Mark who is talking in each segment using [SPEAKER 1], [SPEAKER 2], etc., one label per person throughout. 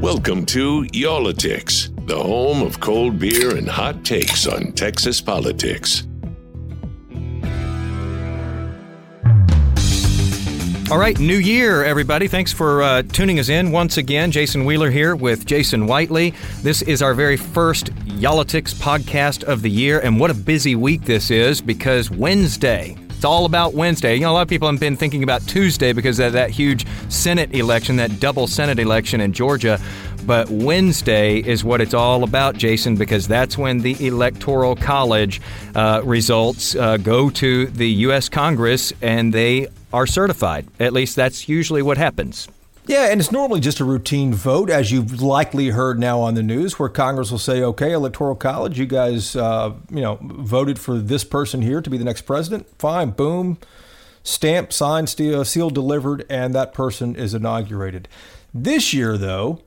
[SPEAKER 1] Welcome to Y'all-itics, the home of cold beer and hot takes on Texas politics.
[SPEAKER 2] All right, new year, everybody. Thanks for uh, tuning us in once again. Jason Wheeler here with Jason Whitely. This is our very first Y'all-itics podcast of the year, and what a busy week this is because Wednesday, it's all about Wednesday. You know, a lot of people have been thinking about Tuesday because of that huge Senate election, that double Senate election in Georgia. But Wednesday is what it's all about, Jason, because that's when the Electoral College uh, results uh, go to the U.S. Congress and they are certified. At least that's usually what happens.
[SPEAKER 3] Yeah, and it's normally just a routine vote, as you've likely heard now on the news, where Congress will say, "Okay, Electoral College, you guys, uh, you know, voted for this person here to be the next president. Fine, boom, stamp, signed, seal, seal delivered, and that person is inaugurated." This year, though,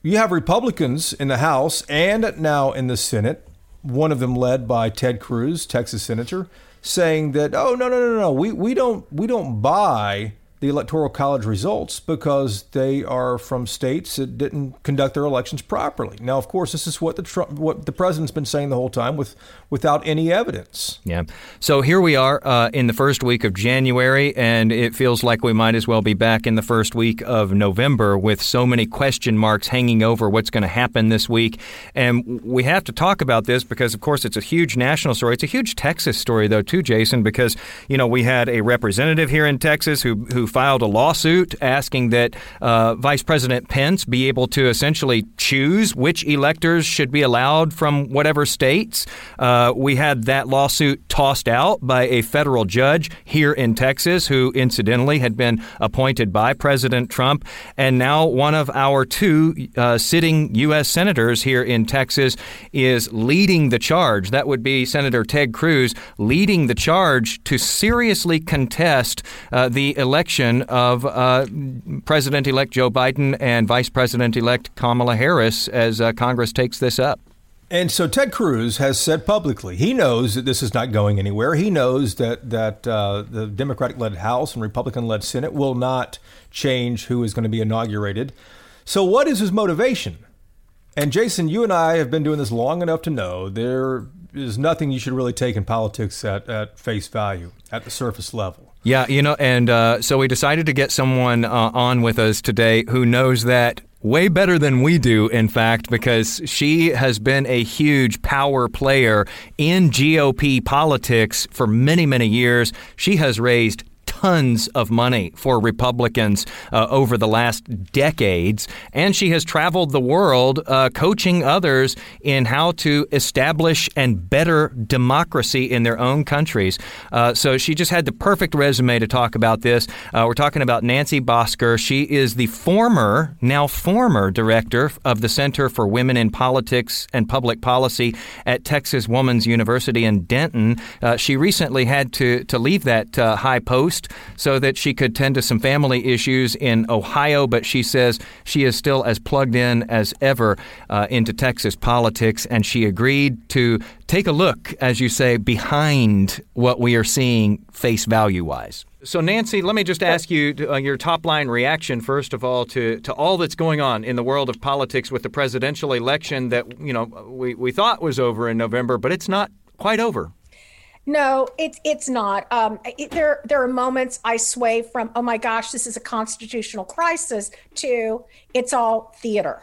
[SPEAKER 3] you have Republicans in the House and now in the Senate. One of them led by Ted Cruz, Texas senator, saying that, "Oh no, no, no, no, we we don't we don't buy." The Electoral College results because they are from states that didn't conduct their elections properly. Now, of course, this is what the Trump, what the president's been saying the whole time, with without any evidence.
[SPEAKER 2] Yeah. So here we are uh, in the first week of January, and it feels like we might as well be back in the first week of November with so many question marks hanging over what's going to happen this week. And we have to talk about this because, of course, it's a huge national story. It's a huge Texas story, though, too, Jason, because you know we had a representative here in Texas who who filed a lawsuit asking that uh, Vice President Pence be able to essentially choose which electors should be allowed from whatever states. Uh, we had that lawsuit tossed out by a federal judge here in Texas, who incidentally had been appointed by President Trump. And now one of our two uh, sitting U.S. senators here in Texas is leading the charge. That would be Senator Ted Cruz leading the charge to seriously contest uh, the election of uh, President elect Joe Biden and Vice President elect Kamala Harris as uh, Congress takes this up.
[SPEAKER 3] And so Ted Cruz has said publicly he knows that this is not going anywhere. He knows that that uh, the Democratic-led House and Republican-led Senate will not change who is going to be inaugurated. So what is his motivation? And Jason, you and I have been doing this long enough to know there is nothing you should really take in politics at, at face value, at the surface level.
[SPEAKER 2] Yeah, you know, and uh, so we decided to get someone uh, on with us today who knows that way better than we do, in fact, because she has been a huge power player in GOP politics for many, many years. She has raised tons of money for Republicans uh, over the last decades, and she has traveled the world uh, coaching others in how to establish and better democracy in their own countries. Uh, so she just had the perfect resume to talk about this. Uh, we're talking about Nancy Bocskor. She is the former, now former director of the Center for Women in Politics and Public Policy at Texas Woman's University in Denton. Uh, she recently had to, to leave that uh, high post so that she could tend to some family issues in Ohio, but she says she is still as plugged in as ever uh, into Texas politics, and she agreed to take a look, as you say, behind what we are seeing face value wise. So, Nancy, let me just ask you uh, your top line reaction, first of all, to, to all that's going on in the world of politics with the presidential election that, you know, we, we thought was over in November, but it's not quite over.
[SPEAKER 4] No, it's it's not. Um, it, there there are moments I sway from oh my gosh, this is a constitutional crisis to it's all theater.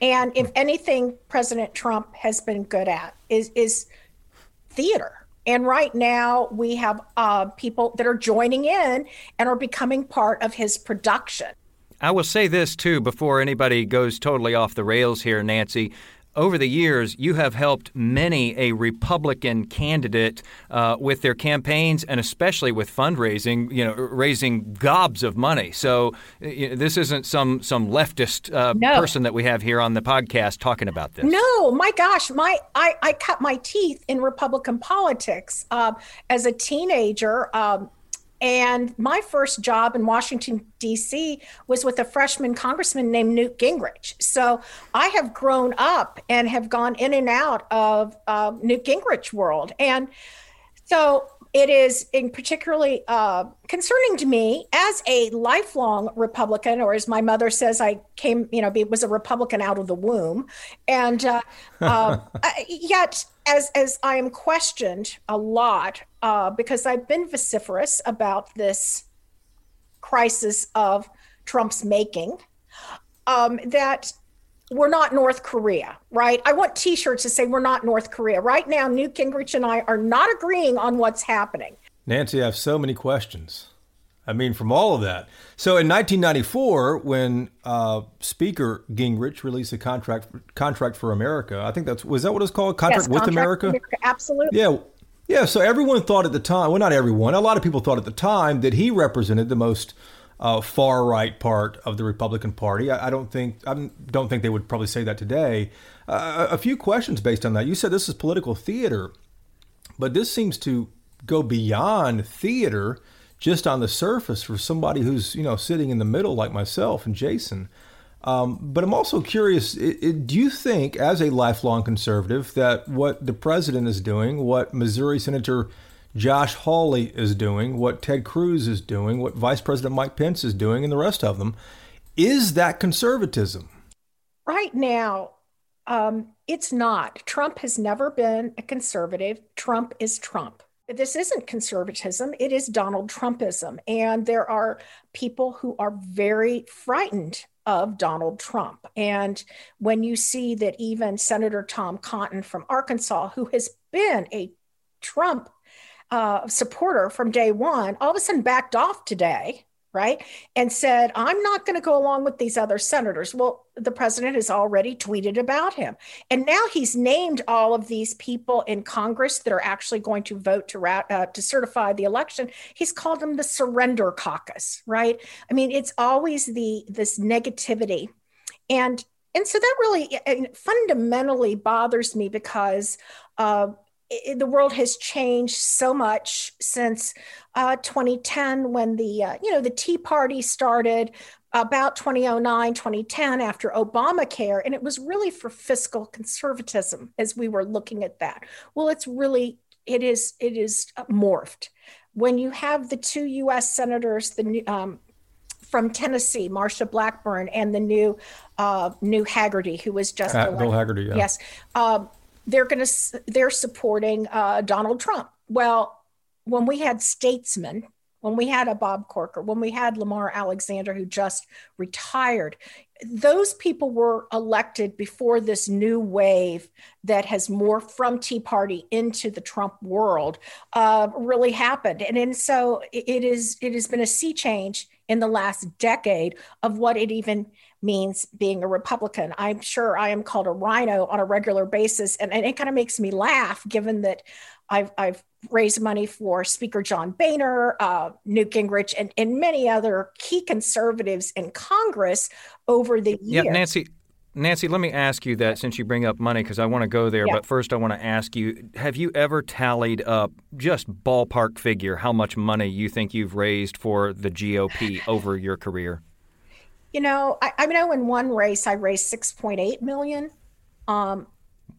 [SPEAKER 4] And if anything, President Trump has been good at is is theater. And right now we have uh, people that are joining in and are becoming part of his production.
[SPEAKER 2] I will say this too before anybody goes totally off the rails here, Nancy over the years, you have helped many a Republican candidate uh, with their campaigns and especially with fundraising, you know, raising gobs of money. So you know, this isn't some some leftist uh, no. person that we have here on the podcast talking about this.
[SPEAKER 4] No, my gosh, my I, I cut my teeth in Republican politics uh, as a teenager. Um, and my first job in Washington, D.C. was with a freshman congressman named Newt Gingrich. So I have grown up and have gone in and out of uh, Newt Gingrich world. And so it is in particularly uh, concerning to me as a lifelong Republican, or as my mother says, I came, you know, was a Republican out of the womb, and uh, uh, yet as as I am questioned a lot uh, because I've been vociferous about this crisis of Trump's making. Um, that we're not North Korea, right? I want T-shirts to say we're not North Korea. Right now, Newt Gingrich and I are not agreeing on what's happening.
[SPEAKER 3] Nancy, I have so many questions. I mean, from all of that. So in 1994, when uh, Speaker Gingrich released a contract contract for America, I think that's was that what it's called? Contract,
[SPEAKER 4] yes,
[SPEAKER 3] with
[SPEAKER 4] contract
[SPEAKER 3] America?
[SPEAKER 4] America? Absolutely.
[SPEAKER 3] Yeah. Yeah, so everyone thought at the time, well, not everyone, a lot of people thought at the time that he represented the most uh, far right part of the Republican Party. I, I, don't think I don't think they would probably say that today. Uh, a few questions based on that. You said this is political theater, but this seems to go beyond theater just on the surface for somebody who's you know sitting in the middle like myself and Jason. Um, but I'm also curious it, it, do you think, as a lifelong conservative, that what the president is doing, what Missouri Senator Josh Hawley is doing, what Ted Cruz is doing, what Vice President Mike Pence is doing, and the rest of them, is that conservatism?
[SPEAKER 4] Right now, um, it's not. Trump has never been a conservative. Trump is Trump. This isn't conservatism, it is Donald Trumpism. And there are people who are very frightened of Donald Trump. And when you see that even Senator Tom Cotton from Arkansas, who has been a Trump uh, supporter from day one, all of a sudden backed off today right? And said, I'm not going to go along with these other senators. Well, the president has already tweeted about him. And now he's named all of these people in Congress that are actually going to vote to, uh, to certify the election. He's called them the surrender caucus, right? I mean, it's always the this negativity. And and so that really fundamentally bothers me because uh, it, the world has changed so much since uh, 2010 when the uh, you know the tea party started about 2009 2010 after obamacare and it was really for fiscal conservatism as we were looking at that well it's really it is it is morphed when you have the two us senators the um, from Tennessee, Marsha Blackburn, and the new uh, new Hagerty, who was just
[SPEAKER 3] uh, Bill Hagerty. Yeah.
[SPEAKER 4] Yes, um, they're going to they're supporting uh, Donald Trump. Well, when we had statesmen, when we had a Bob Corker, when we had Lamar Alexander who just retired, those people were elected before this new wave that has morphed from Tea Party into the Trump world uh, really happened, and, and so it is it has been a sea change in the last decade of what it even means being a Republican. I'm sure I am called a RINO on a regular basis, and, and it kind of makes me laugh given that I've, I've raised money for Speaker John Boehner, uh, Newt Gingrich, and, and many other key conservatives in Congress over the years.
[SPEAKER 2] Yeah, Nancy. Nancy, let me ask you that since you bring up money, because I want to go there. Yeah. But first, I want to ask you have you ever tallied up, just ballpark figure, how much money you think you've raised for the GOP over your career?
[SPEAKER 4] You know, I, I know in one race I raised 6.8 million um,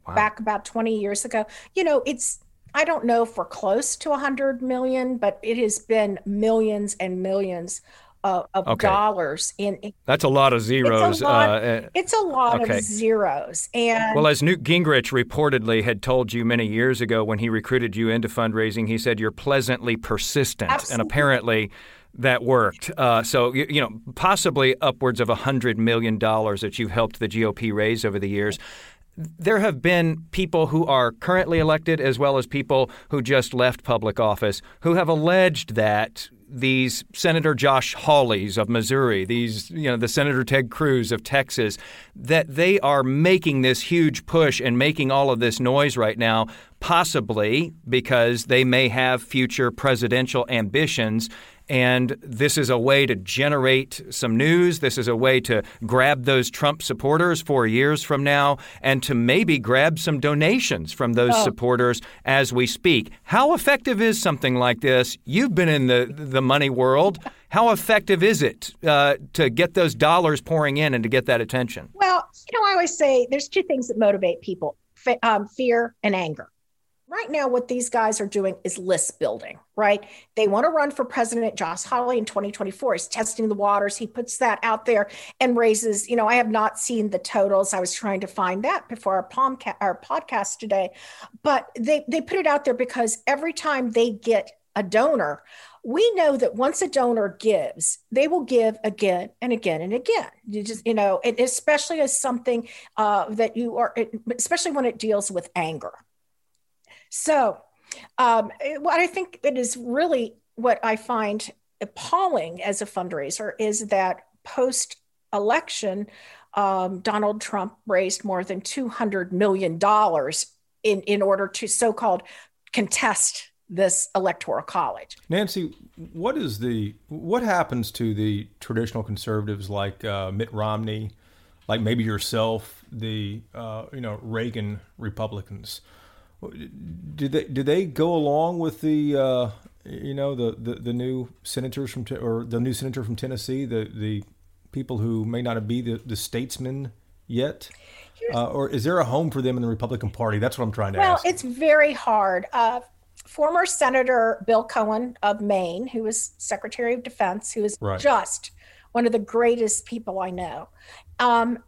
[SPEAKER 4] wow. back about 20 years ago. You know, it's, I don't know if we're close to 100 million, but it has been millions and millions of, of okay. dollars in, in,
[SPEAKER 2] that's a lot of zeros
[SPEAKER 4] it's a lot, uh, it's a lot okay. of zeros and
[SPEAKER 2] well as newt gingrich reportedly had told you many years ago when he recruited you into fundraising he said you're pleasantly persistent
[SPEAKER 4] absolutely.
[SPEAKER 2] and apparently that worked. Uh, so you, you, know, possibly upwards of hundred million dollars that you've helped the GOP raise over the years. There have been people who are currently elected, as well as people who just left public office, who have alleged that these Senator Josh Hawleys of Missouri, these you know the Senator Ted Cruz of Texas, that they are making this huge push and making all of this noise right now, possibly because they may have future presidential ambitions and this is a way to generate some news. This is a way to grab those Trump supporters four years from now and to maybe grab some donations from those oh. supporters as we speak. How effective is something like this? You've been in the, the money world. How effective is it uh, to get those dollars pouring in and to get that attention?
[SPEAKER 4] Well, you know, I always say there's two things that motivate people um, fear and anger right now what these guys are doing is list building right? They want to run for president josh hawley in 2024 he's testing the waters. He puts that out there and raises you know i have not seen the totals. I was trying to find that before our, pomca- our podcast today. But they, they put it out there because every time they get a donor we know that once a donor gives they will give again and again and again. You just you know and especially as something uh, that you are especially when it deals with anger so, um, what I think it is really what I find appalling as a fundraiser is that post election, um, Donald Trump raised more than $200 million in, in order to so called contest this electoral college.
[SPEAKER 3] Nancy, what is the what happens to the traditional conservatives like uh, Mitt Romney, like maybe yourself, the uh, you know Reagan Republicans? Did they did they go along with the uh, you know the, the, the new senators from or the new senator from Tennessee the the people who may not be the, the statesmen yet? Uh, or is there a home for them in the Republican Party? That's what I'm trying to
[SPEAKER 4] well,
[SPEAKER 3] ask.
[SPEAKER 4] Well, it's very hard. Uh, former Senator Bill Cohen of Maine, who was Secretary of Defense, who is right. just one of the greatest people I know, um,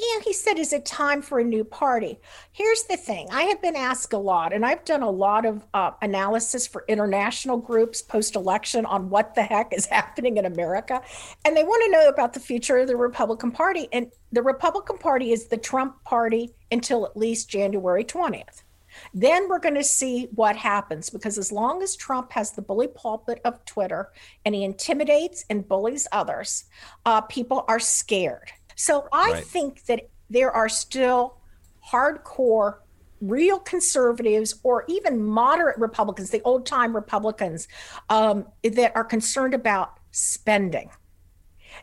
[SPEAKER 4] yeah, he said, is it time for a new party? Here's the thing I have been asked a lot, and I've done a lot of uh, analysis for international groups post election on what the heck is happening in America. And they want to know about the future of the Republican Party. And the Republican Party is the Trump party until at least January 20th. Then we're going to see what happens because as long as Trump has the bully pulpit of Twitter and he intimidates and bullies others, uh, people are scared. So I right. think that there are still hardcore real conservatives or even moderate Republicans, the old time Republicans, um, that are concerned about spending.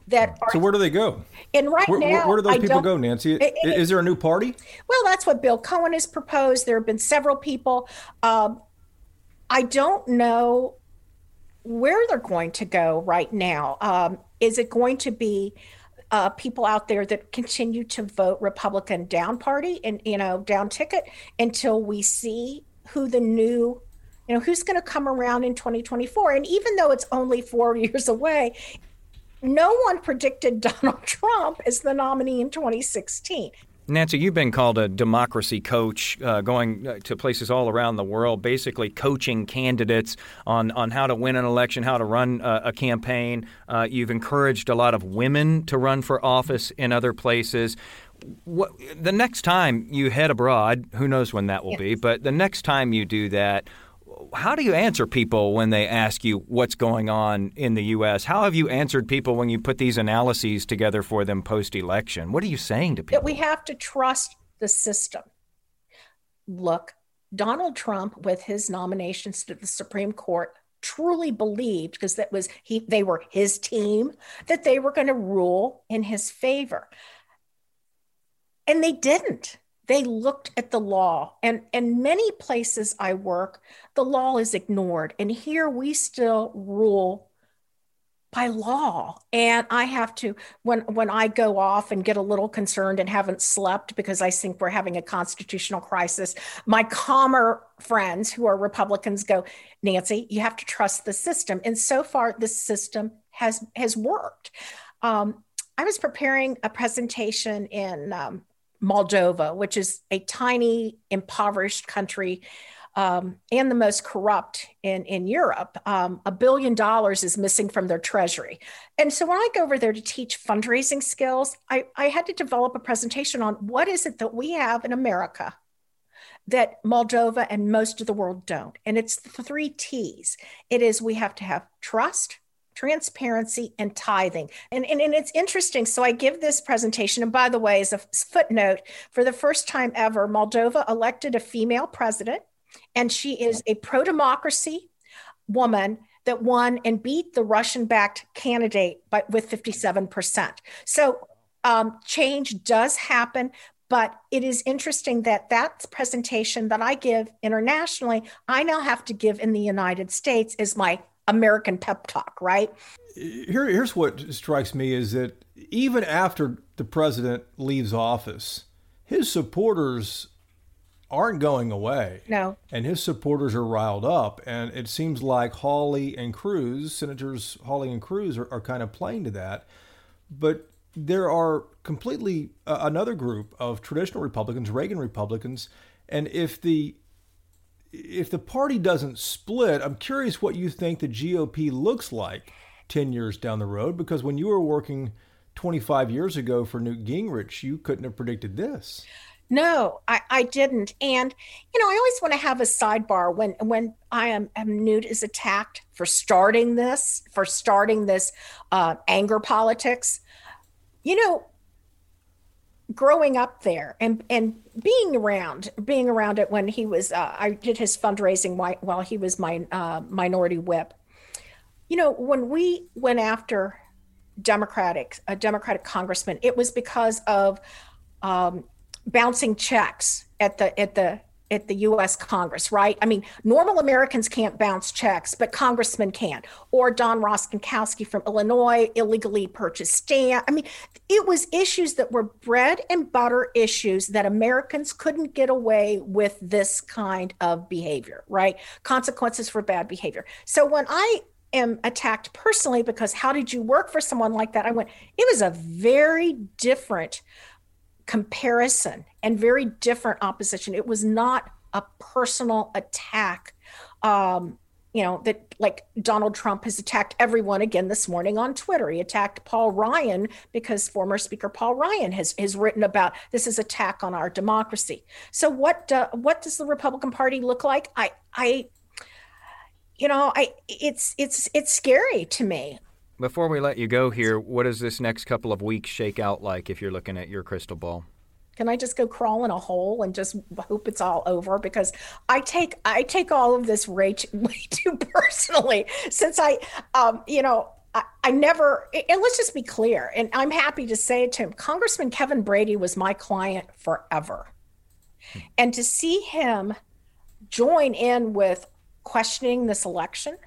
[SPEAKER 4] That
[SPEAKER 3] are, so where do they go?
[SPEAKER 4] And right
[SPEAKER 3] where,
[SPEAKER 4] now,
[SPEAKER 3] where do those I people go, Nancy? It, it, Is there a new party?
[SPEAKER 4] Well, that's what Bill Cohen has proposed. There have been several people. Um, I don't know where they're going to go right now. Um, is it going to be uh, people out there that continue to vote Republican down party and you know down ticket until we see who the new you know who's going to come around in 2024 and even though it's only four years away no one predicted donald trump as the nominee in 2016
[SPEAKER 2] Nancy, you've been called a democracy coach, uh, going uh, to places all around the world, basically coaching candidates on, on how to win an election, how to run a, a campaign. Uh, you've encouraged a lot of women to run for office in other places. What, the next time you head abroad, who knows when that will yes. be, but the next time you do that, how do you answer people when they ask you what's going on in the U.S.? How have you answered people when you put these analyses together for them post election? What are you saying to people?
[SPEAKER 4] That we have to trust the system. Look, Donald Trump, with his nominations to the Supreme Court, truly believed because that was he they were his team that they were going to rule in his favor and they didn't they looked at the law. And in many places i work the law is ignored. And here we still rule by law. And i have to when when i go off and get a little concerned and haven't slept because i think we're having a constitutional crisis my calmer friends who are republicans go nancy you have to trust the system. And so far the system has has worked. Um, i was preparing a presentation in um, Moldova, which is a tiny, impoverished country um, and the most corrupt in, in Europe. Um, a billion dollars is missing from their treasury. And so when I go over there to teach fundraising skills, I, I had to develop a presentation on what is it that we have in America that Moldova and most of the world don't. And it's the three T's. It is we have to have trust, transparency, and tithing. And, and, and it's interesting. So I give this presentation. And by the way, as a footnote, for the first time ever, Moldova elected a female president, and she is a pro democracy woman that won and beat the Russian backed candidate by, with 57%. So um, change does happen, but it is interesting that that presentation that I give internationally, I now have to give in the United States is my American pep talk, right?
[SPEAKER 3] Here, here's what strikes me is that even after the president leaves office, his supporters aren't going away.
[SPEAKER 4] No.
[SPEAKER 3] And his supporters are riled up. And it seems like Hawley and Cruz, Senators Hawley and Cruz, are, are kind of playing to that. But there are completely uh, another group of traditional Republicans, Reagan Republicans, and if the if the party doesn't split, I'm curious what you think the GOP looks like 10 years down the road because when you were working 25 years ago for Newt Gingrich, you couldn't have predicted this.
[SPEAKER 4] No, I, I didn't. And, you know, I always want to have a sidebar when when I am, am Newt is attacked for starting this, for starting this uh, anger politics you know, growing up there and and being around being around it when he was uh, I did his fundraising while, he was my uh, minority whip. You know, when we went after Democratic a Democratic congressman, it was because of um, bouncing checks at the at the at the US Congress, right? I mean, normal Americans can't bounce checks, but congressmen can't. Or Don Rostenkowski from Illinois illegally purchased stamp. I mean, it was issues that were bread and butter issues that Americans couldn't get away with this kind of behavior, right? Consequences for bad behavior. So when I am attacked personally because how did you work for someone like that? I went, it was a very different comparison and very different opposition. It was not a personal attack. Um, you know, that like Donald Trump has attacked everyone again this morning on Twitter. He attacked Paul Ryan because former Speaker Paul Ryan has, has written about this is attack on our democracy. So what uh, what does the Republican Party look like? I I you know, I it's it's it's scary to me.
[SPEAKER 2] Before we let you go here, what does this next couple of weeks shake out like if you're looking at your crystal ball?
[SPEAKER 4] Can I just go crawl in a hole and just hope it's all over? Because I take I take all of this way too, way too personally. Since I, um, you know, I, I never. And let's just be clear. And I'm happy to say it to him. Congressman Kevin Brady was my client forever, and to see him join in with questioning this election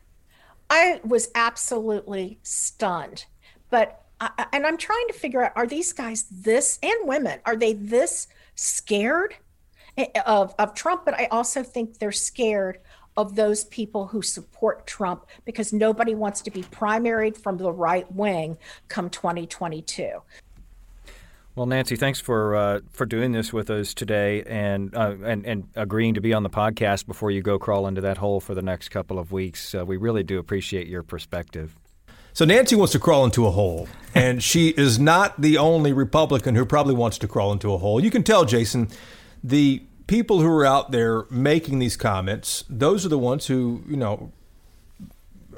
[SPEAKER 4] I was absolutely stunned. But I, and I'm trying to figure out are these guys this and women are they this scared of of Trump? But I also think they're scared of those people who support Trump because nobody wants to be primaried from the right wing come 2022.
[SPEAKER 2] Well, Nancy, thanks for uh, for doing this with us today and, uh, and and agreeing to be on the podcast before you go crawl into that hole for the next couple of weeks. Uh, we really do appreciate your perspective.
[SPEAKER 3] So Nancy wants to crawl into a hole, and she is not the only Republican who probably wants to crawl into a hole. You can tell, Jason, the people who are out there making these comments, those are the ones who you know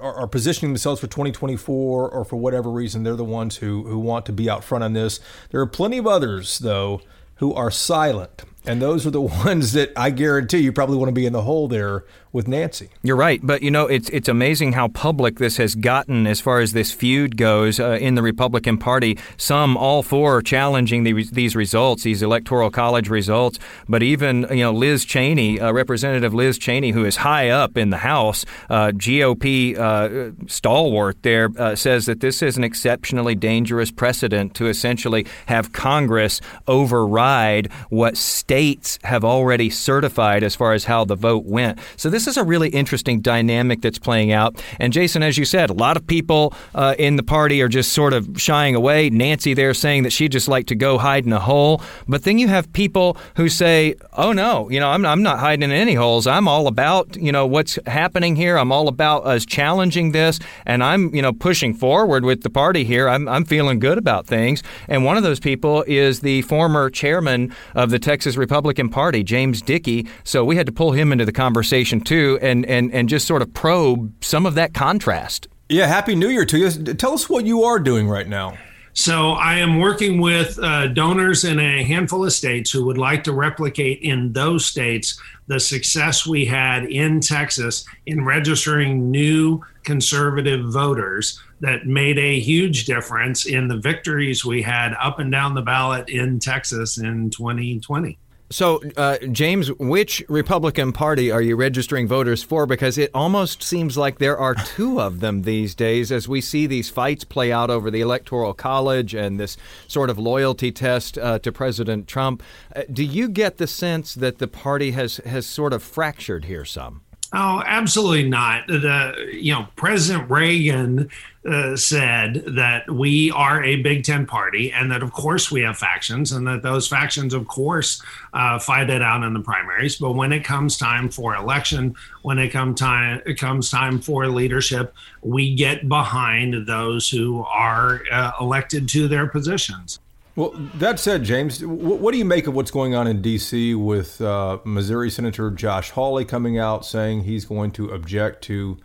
[SPEAKER 3] are, are positioning themselves for 2024 or for whatever reason, they're the ones who, who want to be out front on this. There are plenty of others, though, who are silent. And those are the ones that I guarantee you probably want to be in the hole there with Nancy.
[SPEAKER 2] You're right, but you know it's it's amazing how public this has gotten as far as this feud goes uh, in the Republican Party. Some all for challenging the, these results, these electoral college results, but even you know Liz Cheney, uh, Representative Liz Cheney, who is high up in the House, uh, GOP uh, stalwart there, uh, says that this is an exceptionally dangerous precedent to essentially have Congress override what states have already certified as far as how the vote went. So this this is a really interesting dynamic that's playing out. And Jason, as you said, a lot of people uh, in the party are just sort of shying away. Nancy there saying that she'd just like to go hide in a hole. But then you have people who say, oh no, you know, I'm, I'm not hiding in any holes. I'm all about, you know, what's happening here. I'm all about us challenging this. And I'm, you know, pushing forward with the party here. I'm, I'm feeling good about things. And one of those people is the former chairman of the Texas Republican Party, James Dickey. So we had to pull him into the conversation too, and and and just sort of probe some of that contrast.
[SPEAKER 3] Yeah, happy New Year to you. Tell us what you are doing right now.
[SPEAKER 5] So I am working with uh, donors in a handful of states who would like to replicate in those states the success we had in Texas in registering new conservative voters that made a huge difference in the victories we had up and down the ballot in Texas in 2020.
[SPEAKER 2] So, uh, James, which Republican Party are you registering voters for? Because it almost seems like there are two of them these days as we see these fights play out over the Electoral College and this sort of loyalty test uh, to President Trump. Uh, do you get the sense that the party has, has sort of fractured here some?
[SPEAKER 5] Oh, absolutely not. The you know President Reagan uh, said that we are a big tent party, and that of course we have factions, and that those factions, of course, uh, fight it out in the primaries. But when it comes time for election, when it come time it comes time for leadership, we get behind those who are uh, elected to their positions.
[SPEAKER 3] Well, that said, James, what do you make of what's going on in D.C. with uh, Missouri Senator Josh Hawley coming out saying he's going to object to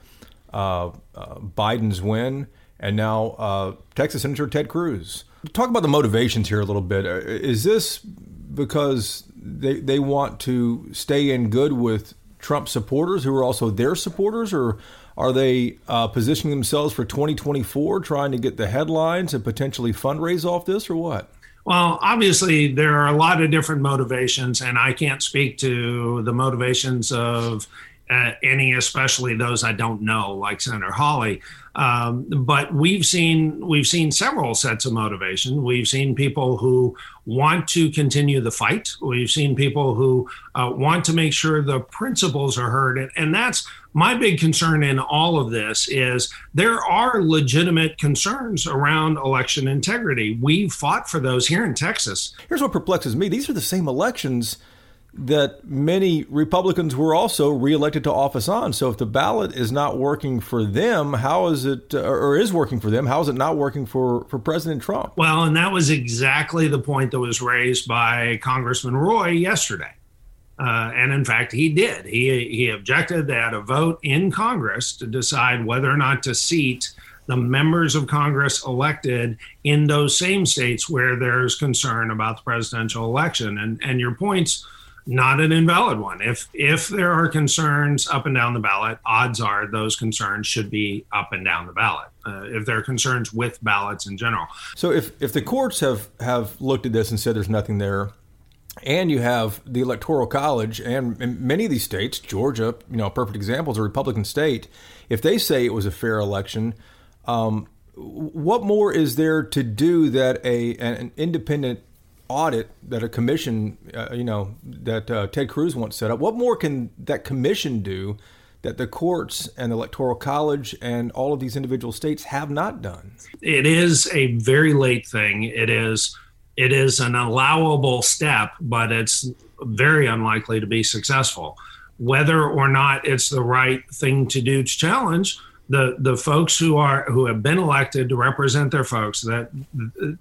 [SPEAKER 3] uh, uh, Biden's win, and now uh, Texas Senator Ted Cruz? Talk about the motivations here a little bit. Uh, is this because they they want to stay in good with Trump supporters who are also their supporters, or are they uh, positioning themselves for 2024, trying to get the headlines and potentially fundraise off this, or what?
[SPEAKER 5] Well, obviously, there are a lot of different motivations, and I can't speak to the motivations of uh, any, especially those I don't know, like Senator Hawley. Um, but we've seen we've seen several sets of motivation. We've seen people who want to continue the fight. We've seen people who uh, want to make sure the principles are heard, and, and that's my big concern in all of this is there are legitimate concerns around election integrity. We've fought for those here in Texas.
[SPEAKER 3] Here's what perplexes me these are the same elections that many Republicans were also reelected to office on. So if the ballot is not working for them, how is it, or is working for them, how is it not working for, for President Trump?
[SPEAKER 5] Well, and that was exactly the point that was raised by Congressman Roy yesterday. Uh, and in fact, he did. He, he objected that a vote in Congress to decide whether or not to seat the members of Congress elected in those same states where there's concern about the presidential election. And, and your point's not an invalid one. If if there are concerns up and down the ballot, odds are those concerns should be up and down the ballot. Uh, if there are concerns with ballots in general.
[SPEAKER 3] So if if the courts have have looked at this and said there's nothing there, and you have the electoral college and many of these states georgia you know perfect example is a republican state if they say it was a fair election um, what more is there to do that a an independent audit that a commission uh, you know that uh, ted cruz wants set up what more can that commission do that the courts and the electoral college and all of these individual states have not done
[SPEAKER 5] it is a very late thing it is it is an allowable step, but it's very unlikely to be successful. Whether or not it's the right thing to do to challenge the the folks who are who have been elected to represent their folks that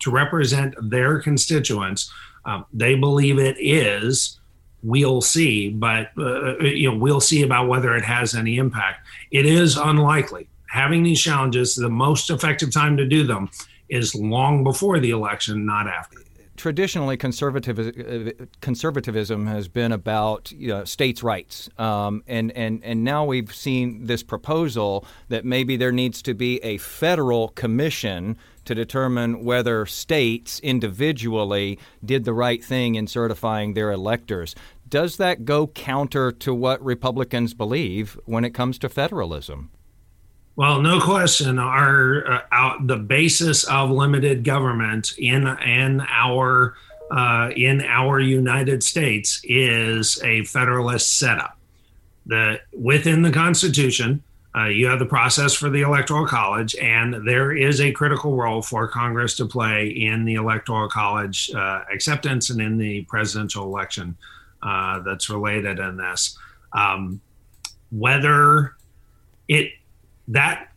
[SPEAKER 5] to represent their constituents, um, they believe it is. We'll see, but uh, you know we'll see about whether it has any impact. It is unlikely. Having these challenges, the most effective time to do them is long before the election, not after
[SPEAKER 2] traditionally conservative, conservatism has been about you know, states' rights, um, and and and now we've seen this proposal that maybe there needs to be a federal commission to determine whether states individually did the right thing in certifying their electors. Does that go counter to what Republicans believe when it comes to federalism?
[SPEAKER 5] Well, no question. Our, uh, the basis of limited government in in our uh, in our United States is a federalist setup. The within the Constitution, uh, you have the process for the Electoral College, and there is a critical role for Congress to play in the Electoral College uh, acceptance and in the presidential election uh, that's related in this. Um, whether it that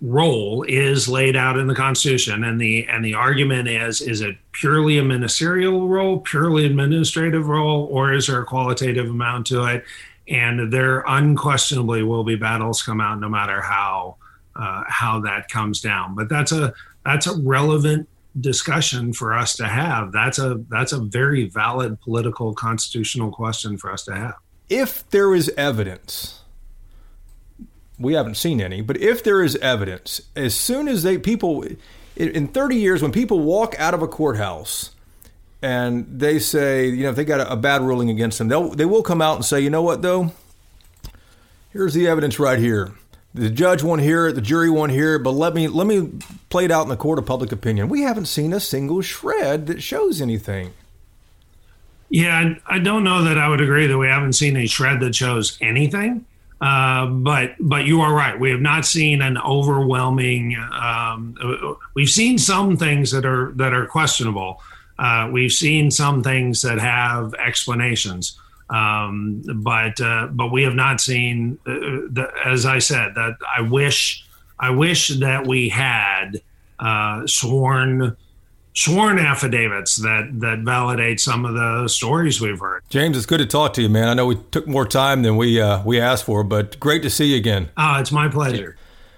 [SPEAKER 5] role is laid out in the Constitution, and the and the argument is: is it purely a ministerial role, purely administrative role, or is there a qualitative amount to it? And there unquestionably will be battles come out, no matter how uh, how that comes down. But that's a that's a relevant discussion for us to have. That's a that's a very valid political constitutional question for us to have.
[SPEAKER 3] If there is evidence we haven't seen any, but if there is evidence, as soon as they people in 30 years, when people walk out of a courthouse and they say, you know, if they got a, a bad ruling against them, they'll they will come out and say, you know what though, here's the evidence right here. The judge won't the jury won't but let me let me play it out in the court of public opinion. We haven't seen a single shred that shows anything.
[SPEAKER 5] Yeah, I don't know that I would agree that we haven't seen a shred that shows anything. Uh, but but you are right. We have not seen an overwhelming. Um, we've seen some things that are that are questionable. Uh, we've seen some things that have explanations, um, but uh, but we have not seen. Uh, the, as I said, that I wish I wish that we had uh, sworn sworn affidavits that that validate some of the stories we've heard.
[SPEAKER 3] James, it's good to talk to you, man. I know we took more time than we uh, we asked for, but great to see you again.
[SPEAKER 5] Oh, it's my pleasure.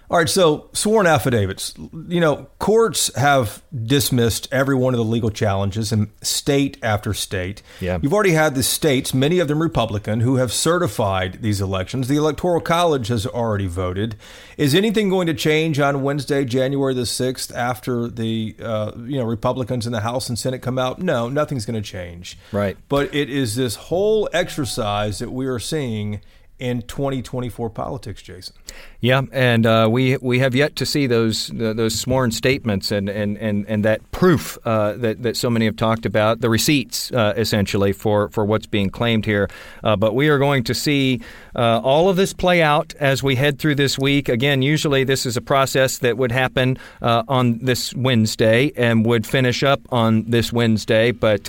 [SPEAKER 3] All right, so sworn affidavits. You know, courts have dismissed every one of the legal challenges in state after state.
[SPEAKER 2] Yeah.
[SPEAKER 3] You've already had the states, many of them Republican, who have certified these elections. The Electoral College has already voted. Is anything going to change on Wednesday, January the 6th, after the uh, you know Republicans in the House and Senate come out? No, nothing's going to change.
[SPEAKER 2] Right.
[SPEAKER 3] But it is this whole exercise that we are seeing in 2024 politics, Jason.
[SPEAKER 2] Yeah, and uh, we we have yet to see those uh, those sworn statements and and, and, and that proof uh, that that so many have talked about, the receipts uh, essentially for, for what's being claimed here. Uh, but we are going to see uh, all of this play out as we head through this week. Again, usually this is a process that would happen on this Wednesday and would finish up on this Wednesday, but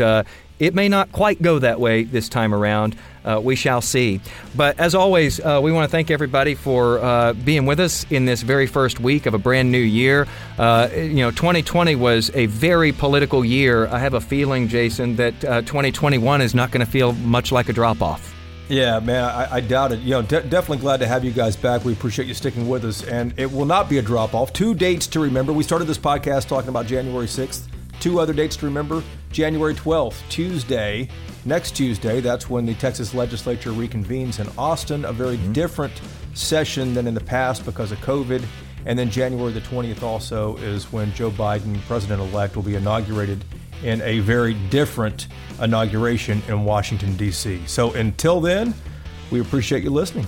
[SPEAKER 2] it may not quite go that way this time around. Uh, we shall see. But as always, uh, we want to thank everybody for uh, being with us in this very first week of a brand new year. Uh, you know, 2020 was a very political year. I have a feeling, Jason, that 2021 uh, is not going to feel much like a drop off.
[SPEAKER 3] Yeah, man, I, I, doubt it. You know, de- definitely glad to have you guys back. We appreciate you sticking with us, and it will not be a drop off. Two dates to remember. We started this podcast talking about January 6th. Two other dates to remember January 12th, Tuesday, next Tuesday, that's when the Texas legislature reconvenes in Austin, a very mm-hmm. different session than in the past because of COVID. And then January the 20th also is when Joe Biden, president elect, will be inaugurated in a very different inauguration in Washington, D.C. So until then, we appreciate you listening.